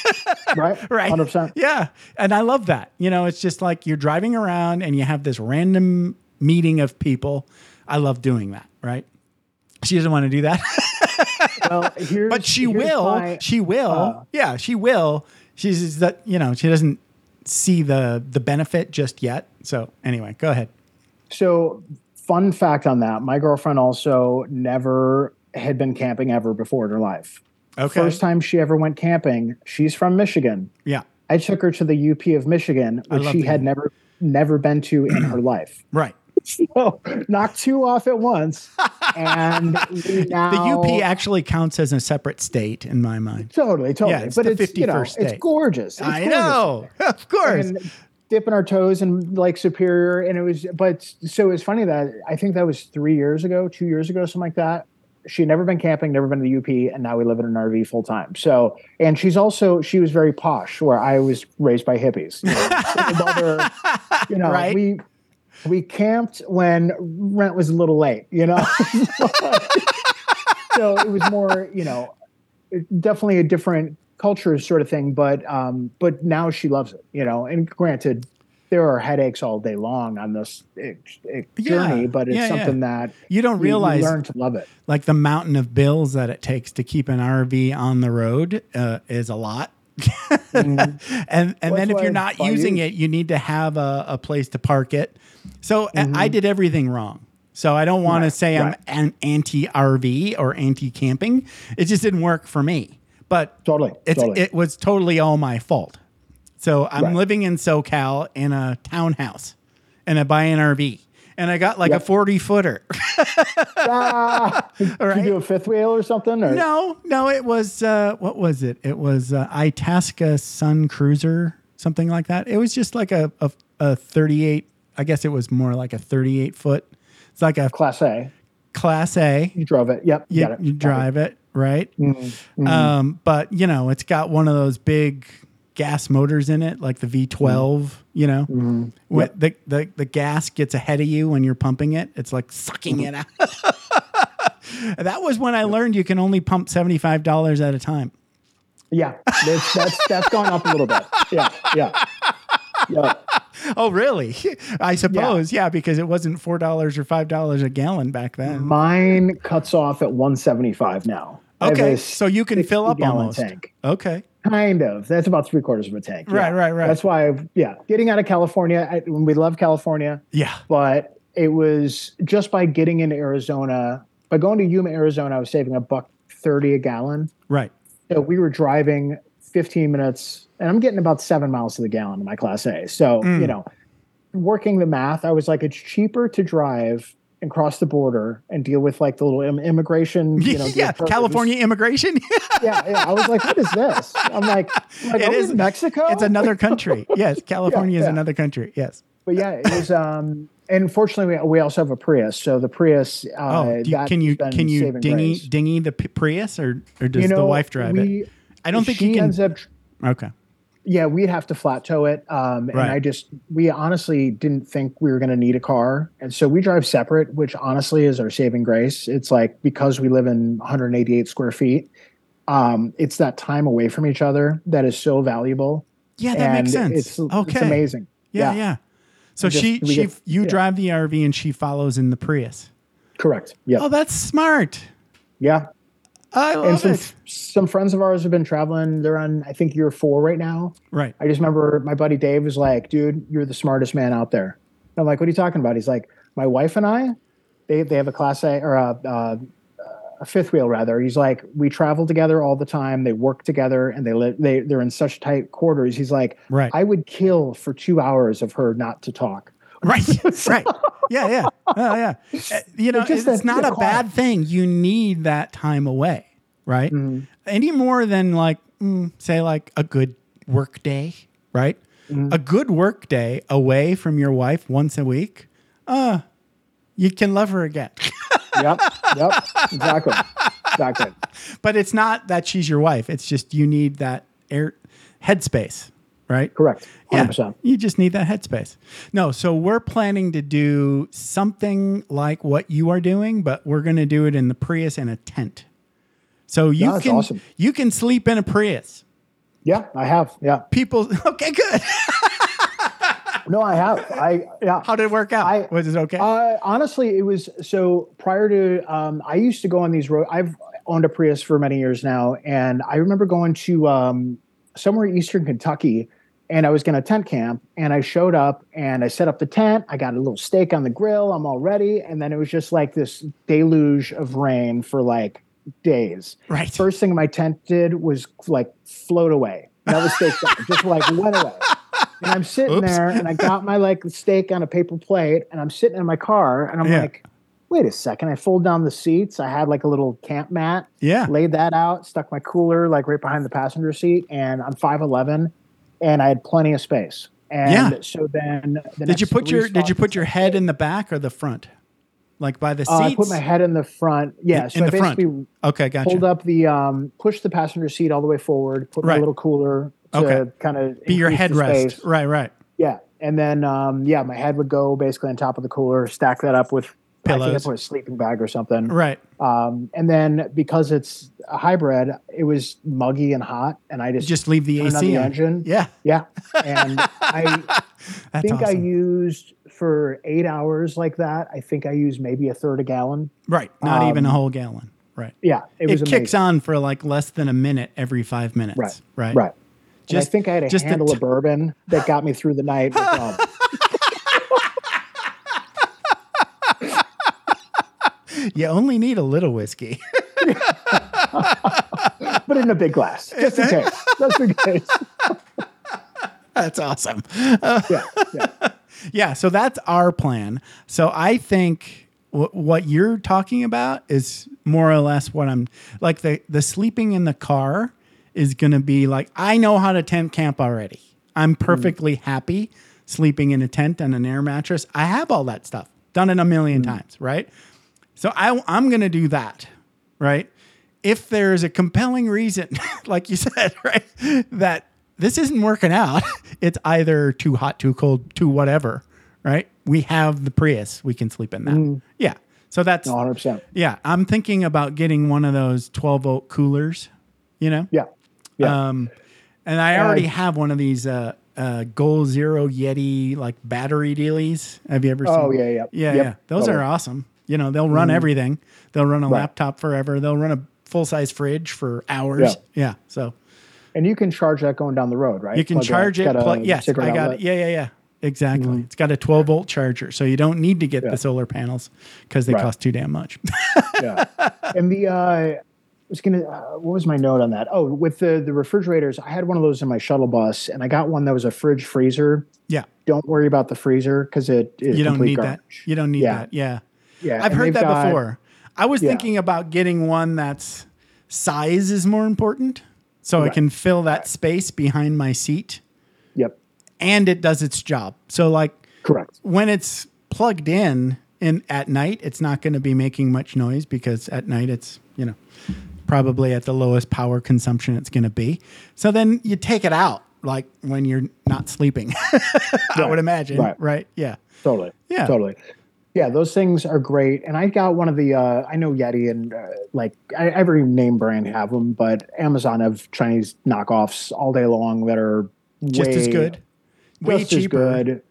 Right? right. 100%. yeah. And i love that. You know it's just like you're driving around and you have this random meeting of people. I love doing that right? She doesn't want to do that. Well, here's, but she will. my- she will. uh, yeah she will. She's that you know she doesn't see the the benefit just yet. So anyway go ahead. So, fun fact on that: my girlfriend also never had been camping ever before in her life. okay First time she ever went camping, she's from Michigan. yeah I took her to the UP of Michigan, which she had never never been to in her life. right So, knocked two off at once, and now the up actually counts as a separate state in my mind totally totally. Yeah, it's but the it's you know 51st it's gorgeous. It's i gorgeous. know of course and dipping our toes in like Superior, and it was. But so it's funny that I think that was three years ago, two years ago, something like that. She'd never been camping, never been to the UP, and now we live in an RV full time. So, and she's also she was very posh, where I was raised by hippies. You know, mother, you know Right. we we camped when rent was a little late. You know, so it was more, you know, definitely a different culture sort of thing. But um, but now she loves it. You know, and granted. There are headaches all day long on this eh, journey, Yeah. but it's Yeah, yeah. something that You don't you- you realize learn to love it. like the mountain of bills that it takes to keep an RV on the road uh, is a lot. and and Well, then if you're not using used. it, you need to have a, a place to park it. So I did everything wrong. So I don't want to Right, say I'm an anti RV or anti camping. It just didn't work for me. But Totally, totally. it was totally all my fault. So I'm Right. living in SoCal in a townhouse, and I buy an RV, and I got like Yep. a 40 footer. ah, did you do a fifth wheel or something? Or? No, no, it was uh, what was it? It was uh, Itasca Sun Cruiser, something like that. It was just like a, a a 38. I guess it was more like a 38 foot. It's like a Class A. Class A. You drove it. Yep. You, got it. you drive it, right? Mhm. Um, but you know, it's got one of those big gas motors in it, like the V12. You know, Mm-hmm. When the, the the gas gets ahead of you when you're pumping it. It's like sucking it out. that was when I learned you can only pump seventy five dollars at a time. Yeah. That's, that's that's gone up a little bit. Yeah. Yeah. Yeah. Oh, really? I suppose, yeah, because it wasn't four dollars or five dollars a gallon back then. Mine cuts off at 175 now. Okay, so you can fill up 60-gallon almost. Tank. Okay, Kind of. That's about three quarters of a tank. Right, Yeah. right, right. That's why, yeah, getting out of California, I, we love California, yeah, but it was just by getting into Arizona, by going to Yuma, Arizona, I was saving a buck 30 a gallon. right. So we were driving 15 minutes, and I'm getting about seven miles to the gallon in my Class A. So, Mm. you know, working the math, I was like, it's cheaper to drive and cross the border and deal with like the little im- immigration. You know, yeah, California immigration. Yeah, yeah. I was like, what is this? I'm like, I'm like It we is- Mexico. it's another country. Yes, California is yeah. another country. Yes. but yeah, it was. Um, and fortunately, we, we also have a Prius. So the Prius. Uh, Oh, you, can you can you dingy dingy the Prius or or does You know, the wife drive it? I don't think she you can. ends up okay. Yeah, we'd have to flat tow it. Um, and Right. I just, we honestly didn't think we were going to need a car. And so we drive separate, which honestly is our saving grace. It's like because we live in 188 square feet, um, it's that time away from each other that is so valuable. Yeah, that makes sense. It's, okay. it's amazing. Yeah, yeah. So just- she she get- you yeah. drive the RV and she follows in the Prius. Correct. Yeah. Oh, that's smart. yeah. I And some, it. some friends of ours have been traveling. They're on, I think, year four right now. Right. I just remember my buddy Dave was like, dude, you're the smartest man out there. I'm like, what are you talking about? He's like, my wife and I, they, they have a class A or a, uh, a fifth wheel rather. He's like, we travel together all the time. They work together and they live, they, they're in such tight quarters. He's like, Right. I would kill for two hours of her not to talk. Right. right. Yeah, yeah. Oh, yeah. Uh, You know, It's just it's that- not a bad thing. You need that time away, right? Mm-hmm. Any more than like, mm, say, like a good work day, right? Mm-hmm. A good work day away from your wife once a week, uh, you can love her again. Yep. yep. Exactly. Exactly. but it's not that she's your wife. It's just you need that air headspace, right? Correct. Yeah, 100%. you just need that headspace. No, so we're planning to do something like what you are doing, but we're going to do it in the Prius in a tent. So you can awesome. you can sleep in a Prius. Yeah, I have. Yeah. People, okay, good. No, I have. I, yeah. How did it work out? I- Was it okay? Uh, honestly, it was so prior to. Um, I used to go on these road. I've owned a Prius for many years now, and I remember going to um, somewhere in eastern Kentucky, and I was going to tent camp, and I showed up and I set up the tent. I got a little steak on the grill. I'm all ready, and then it was just like this deluge of rain for like days. right. First thing my tent did was like float away. That was steak dinner, just like went away. And I'm sitting Oops. there and I got my like steak on a paper plate and I'm sitting in my car and I'm Yeah. like, wait a second. I fold down the seats. I had like a little camp mat, yeah. laid that out, stuck my cooler like right behind the passenger seat, and I'm 5'11 and I had plenty of space. And Yeah. so then the Did you put your Did you put your head in the back or the front? Like by the seats? Uh, I put my head in the front. Yeah, In- so in I the front. basically okay, gotcha. pulled up the um, pushed the passenger seat all the way forward, put my little cooler to Okay. kind of Be your headrest. Right, right. Yeah, and then um, yeah, my head would go basically on top of the cooler. Stack that up with I think I Pillows. put a sleeping bag or something. Right. Um, and then because it's a hybrid, it was muggy and hot, and I just Just leave the AC the engine. Yeah. Yeah, and I think I used for eight hours like that. I think I used maybe a third a gallon. right. Not even a um, whole gallon. Right. Yeah, it It, kicks on for like less than a minute every five minutes. Right, Right. Right. And I Just- think I had a just handle t- of bourbon that got me through the night. problem. You only need a little whiskey. but in a big glass, just in case. Just in case. That's awesome. Yeah, yeah. Yeah, so that's our plan. So I think w- what you're talking about is more or less what I'm like the the sleeping in the car is going to be like I know how to tent camp already. I'm mm. perfectly happy sleeping in a tent and an air mattress. I have all that stuff. Done it a million mm. times, right? So I I'm going to do that, right? If there's a compelling reason, like you said, right, that this isn't working out, it's either too hot, too cold, too whatever, right? We have the Prius, we can sleep in that. Yeah. So that's 100%. yeah. I'm thinking about getting one of those 12 volt coolers, you know. Yeah. Yeah. Um, and I already Uh, have one of these uh, uh, Goal Zero Yeti like battery dealies. Have you ever seen? Oh, yeah, yeah. yeah, Yep, yeah. Those totally. are awesome. You know, they'll run everything. They'll run a Right. laptop forever. They'll run a full size fridge for hours. Yeah. Yeah. So and you can charge that going down the road, right? you can Plug charge it's it. a yes, I got outlet. Mm-hmm. it. Yeah, yeah, yeah. Exactly. It's got a 12 volt charger, so you don't need to get Yeah. the solar panels because they Right. cost too damn much. yeah. And the uh, I was gonna. Uh, what was my note on that? Oh, with the the refrigerators, I had one of those in my shuttle bus, and I got one that was a fridge freezer. yeah. Don't worry about the freezer because it is You don't need that. You don't need Yeah. that. Yeah. Yeah, I've heard that got- before. I was Yeah. thinking about getting one that's size is more important. So I can fill that space behind my seat Yep. and it does its job. So like Correct. when it's plugged in in at night, it's not going to be making much noise because at night it's, you know, probably at the lowest power consumption it's going to be. So then you take it out like when you're not sleeping. I would imagine, right? Right. Yeah. Totally. Yeah. Totally. Yeah, those things are great. And I got one of the, uh, I know Yeti and uh, like I, every name brand have them, but Amazon have Chinese knockoffs all day long that are Just as good. Way just as cheaper. good.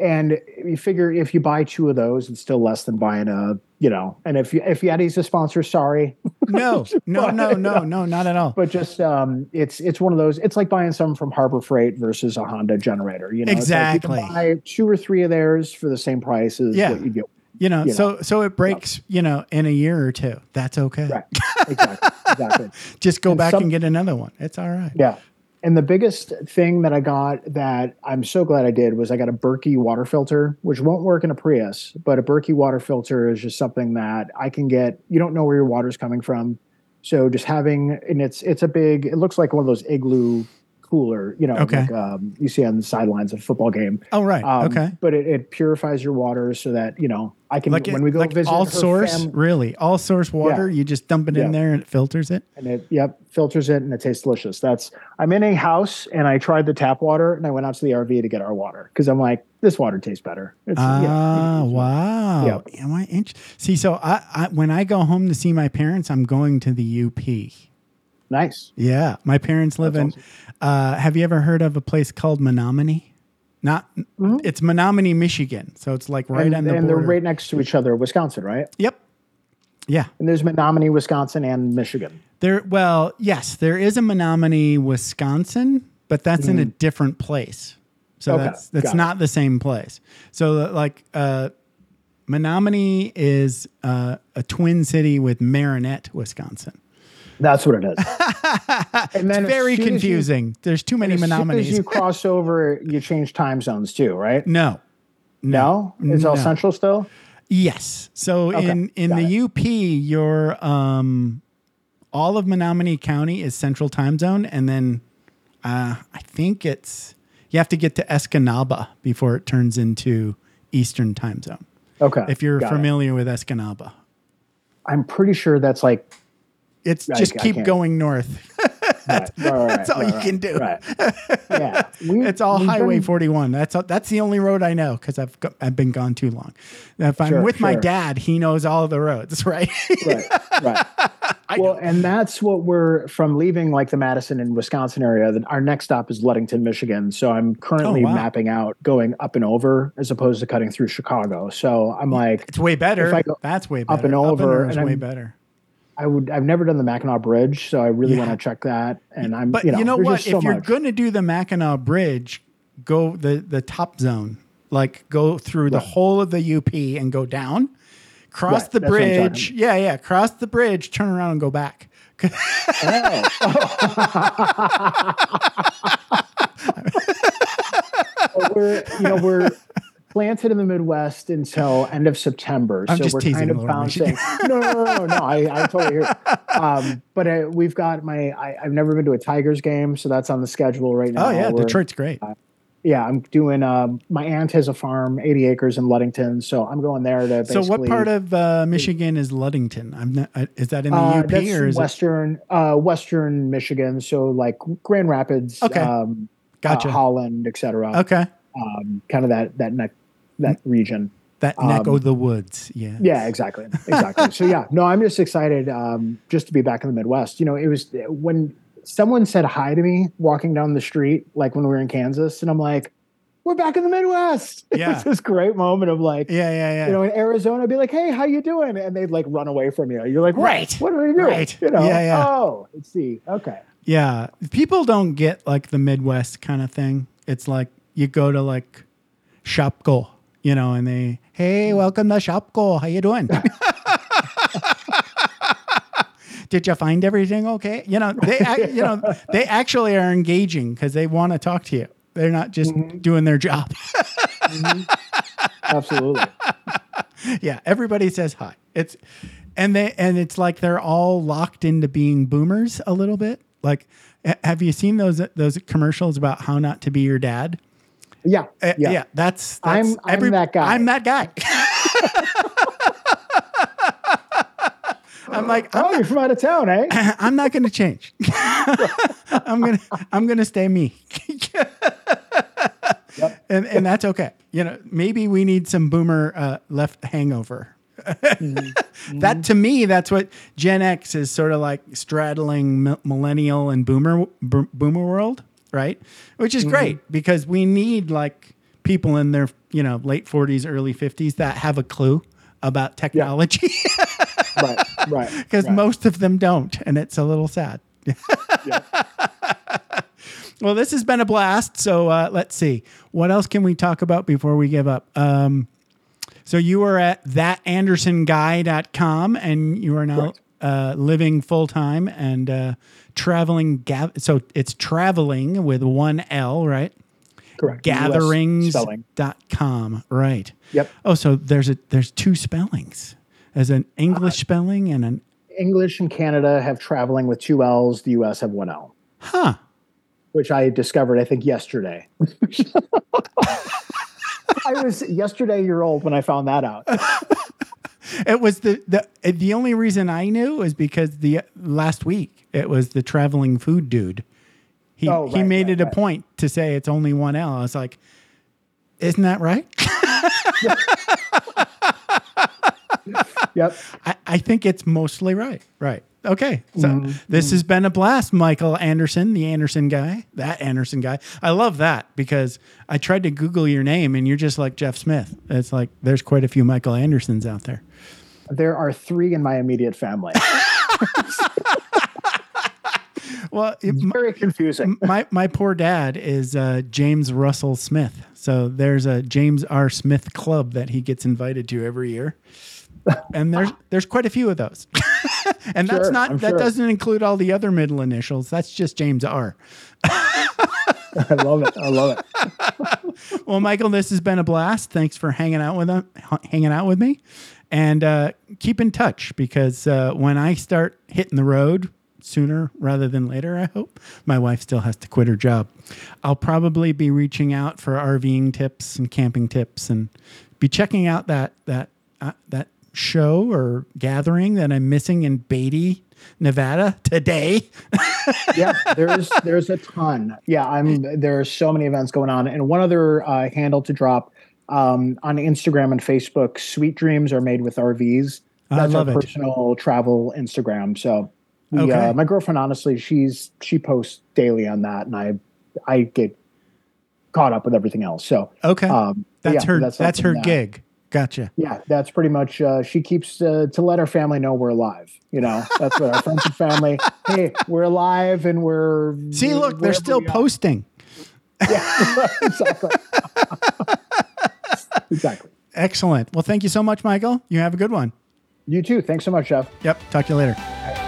And you figure if you buy two of those, it's still less than buying a, you know. And if you, if Yeti's a sponsor, sorry, No, no, no, no, no, not at all. but just um, it's it's one of those. It's like buying some from Harbor Freight versus a Honda generator. You know, It's like you can Exactly. buy two or three of theirs for the same price as Yeah. what you get. You know, you so so it breaks, you know, in a year or two. That's okay. Right. Exactly. exactly. Just go And back some- and get another one. It's all right. Yeah. And the biggest thing that I got that I'm so glad I did was I got a Berkey water filter, which won't work in a Prius, but a Berkey water filter is just something that I can get. You don't know where your water's coming from. So just having, and it's, it's a big, it looks like one of those igloo cooler, you know, Okay. like um, you see on the sidelines of a football game. Oh right. Um, okay. But it, it purifies your water so that, you know, I can, Like when we go like visit all source, fam- really, all source water. You just dump it in there and it filters it. and it yep filters it and it tastes delicious that's i'm in a house and i tried the tap water and i went out to the rv to get our water because i'm like this water tastes better it's, Ah, yeah, wow. Yeah. Am I int- see? So I, I, when I go home to see my parents, I'm going to the UP. nice Yeah, my parents live in. awesome. Uh, have you ever heard of a place called Menominee? Not, it's Menominee, Michigan. So it's like right Mm-hmm. and, on the and border. they're right next to each other wisconsin right Yep. Yeah. and there's menominee wisconsin and michigan There. Well, yes, there is a Menominee, Wisconsin, but that's in a different place. So. Okay, that's that's got it. not the same place. So uh, like, uh, Menominee is uh, a twin city with Marinette, Wisconsin. That's what it is and then It's very as you- confusing. There's too many as you cross over you change time zones too right no. no it's all No. central still Yes. So Okay, in in got the UP, your um, all of Menominee County is Central Time Zone, and then uh, I think it's you have to get to Escanaba before it turns into Eastern Time Zone. Okay. If you're got it. familiar with Escanaba, I'm pretty sure that's like it's I- just I keep can't- going north. right, right, right, That's all right, you right, can do. Right. Yeah. We- It's all Highway been- 41. That's all, that's the only road I know because I've go, I've been gone too long. If I'm Sure, with my dad, he knows all the roads, right? right, right. well, and that's what we're from leaving like the Madison and Wisconsin area. Our next stop is Ludington, Michigan. So I'm currently Oh, wow. mapping out going up and over as opposed to cutting through Chicago. So I'm like, it's way better. If I go That's way better. up and over, is and way I'm- better. I would, I've never done the Mackinac Bridge, so I really Yeah. want to check that. And I'm, But you know, there's what? so if you're much. going to do the Mackinac Bridge, go the the top zone. Like go through the whole of the UP and go down, cross Right, the that's what I'm talking bridge. Yeah, yeah, cross the bridge, turn around and go back. Oh. Well, we're you know we're planted in the Midwest until end of September, I'm so we're teasing, kind of bouncing. no, no, no, no. I, I totally hear. Um, but uh, we've got my. I, I've never been to a Tigers game, so that's on the schedule right now. Oh yeah, Detroit's great. Yeah, I'm doing. Um, my aunt has a farm, 80 acres in Ludington, so I'm going there to. So what part of uh, Michigan is Ludington? I'm not, uh, is that in the Uh, UP that's or is it? western, uh, western Michigan, so like Grand Rapids, Okay. um, Gotcha. uh, Holland, etc. Okay, Um, kind of that that neck that region. that neck um, of the woods. Yeah. Yeah, exactly, exactly. so yeah, no, I'm just excited um, just to be back in the Midwest. You know, it was when someone said hi to me walking down the street, like when we were in Kansas, and I'm like, "We're back in the Midwest." Yeah. it's this great moment of like, Yeah, yeah, yeah. you know, in Arizona, I'd be like, "Hey, how you doing?" And they'd like run away from you. You're like. Right. What are you doing?" Right. You know, Yeah, yeah. Oh, let's see. Okay. Yeah, people don't get like the Midwest kind of thing. It's like you go to like Shopko, you know, and they, hey, welcome to Shopko. How you doing? Did you find everything okay? You know, they, you know, they actually are engaging because they want to talk to you. They're not just mm-hmm. doing their job. Mm-hmm. Absolutely. yeah, everybody says hi. It's and they and it's like they're all locked into being boomers a little bit. Like, have you seen those those commercials about how not to be your dad? Yeah. Uh, yeah. yeah. that's, that's I'm- I'm that guy. I'm that guy. I'm like, I'm Oh, you're from out of town, eh? I'm not going to change. I'm gonna I'm gonna stay me. Yep. And and that's okay. You know, maybe we need some boomer uh, left hangover. Mm-hmm. That to me, that's what Gen X is sort of like straddling mi- millennial and boomer bo- boomer world, right? Which is Mm-hmm. great because we need like people in their you know late 40s, early 50s that have a clue about technology right. Right. because right. most of them don't, and it's a little sad. well, this has been a blast. So uh, let's see. What else can we talk about before we give up? Um, so you were at thatandersenguy.com and you are now Correct. Uh, living full time and uh, traveling. Gav- so it's traveling with one L, right? Correct. Gatherings.com, right? Yep. Oh, so there's a there's two spellings. There's an English spelling and an English and Canada have traveling with two L's. The US have one L, huh. which I discovered, I think, yesterday. I was yesterday year old when I found that out. It was the the the only reason I knew is because the last week it was the traveling food dude. He Oh, he right, made right, it a point to say it's only one L. I was like, isn't that right? Yep. I, I think it's mostly right. Right. Okay. So Mm-hmm. this has been a blast, Michael Andersen, the Andersen guy, that Andersen guy. I love that because I tried to Google your name and you're just like Jeff Smith. It's like there's quite a few Michael Andersens out there. There are three in my immediate family. Well, it, Very confusing. my my poor dad is uh, James Russell Smith. So there's a James R. Smith club that he gets invited to every year, and there's there's quite a few of those. and that's Sure, not I'm that sure. doesn't include all the other middle initials. That's just James R. I love it. I love it. Well, Michael, this has been a blast. Thanks for hanging out with them, hanging out with me, and uh, keep in touch because uh, when I start hitting the road sooner rather than later, I hope my wife still has to quit her job. I'll probably be reaching out for RVing tips and camping tips and be checking out that that uh, that show or gathering that I'm missing in Beatty, Nevada today. yeah, there's there's a ton. Yeah, I'm there are so many events going on, and one other uh, handle to drop um, on Instagram and Facebook. Sweet dreams are made with RVs. I That's love our it. personal travel Instagram. So, we, Okay. uh, my girlfriend, honestly, she's she posts daily on that, and I I get caught up with everything else. So, Okay, um, that's yeah, her. That's, something her that- gig. Gotcha. Yeah, that's pretty much. Uh, she keeps uh, to let her family know we're alive. You know, that's what our friends and family. Hey, we're alive, and we're See, look, they're still posting. Yeah, exactly. exactly. Excellent. Well, thank you so much, Michael. You have a good one. You too. Thanks so much, Jeff. Yep. Talk to you later.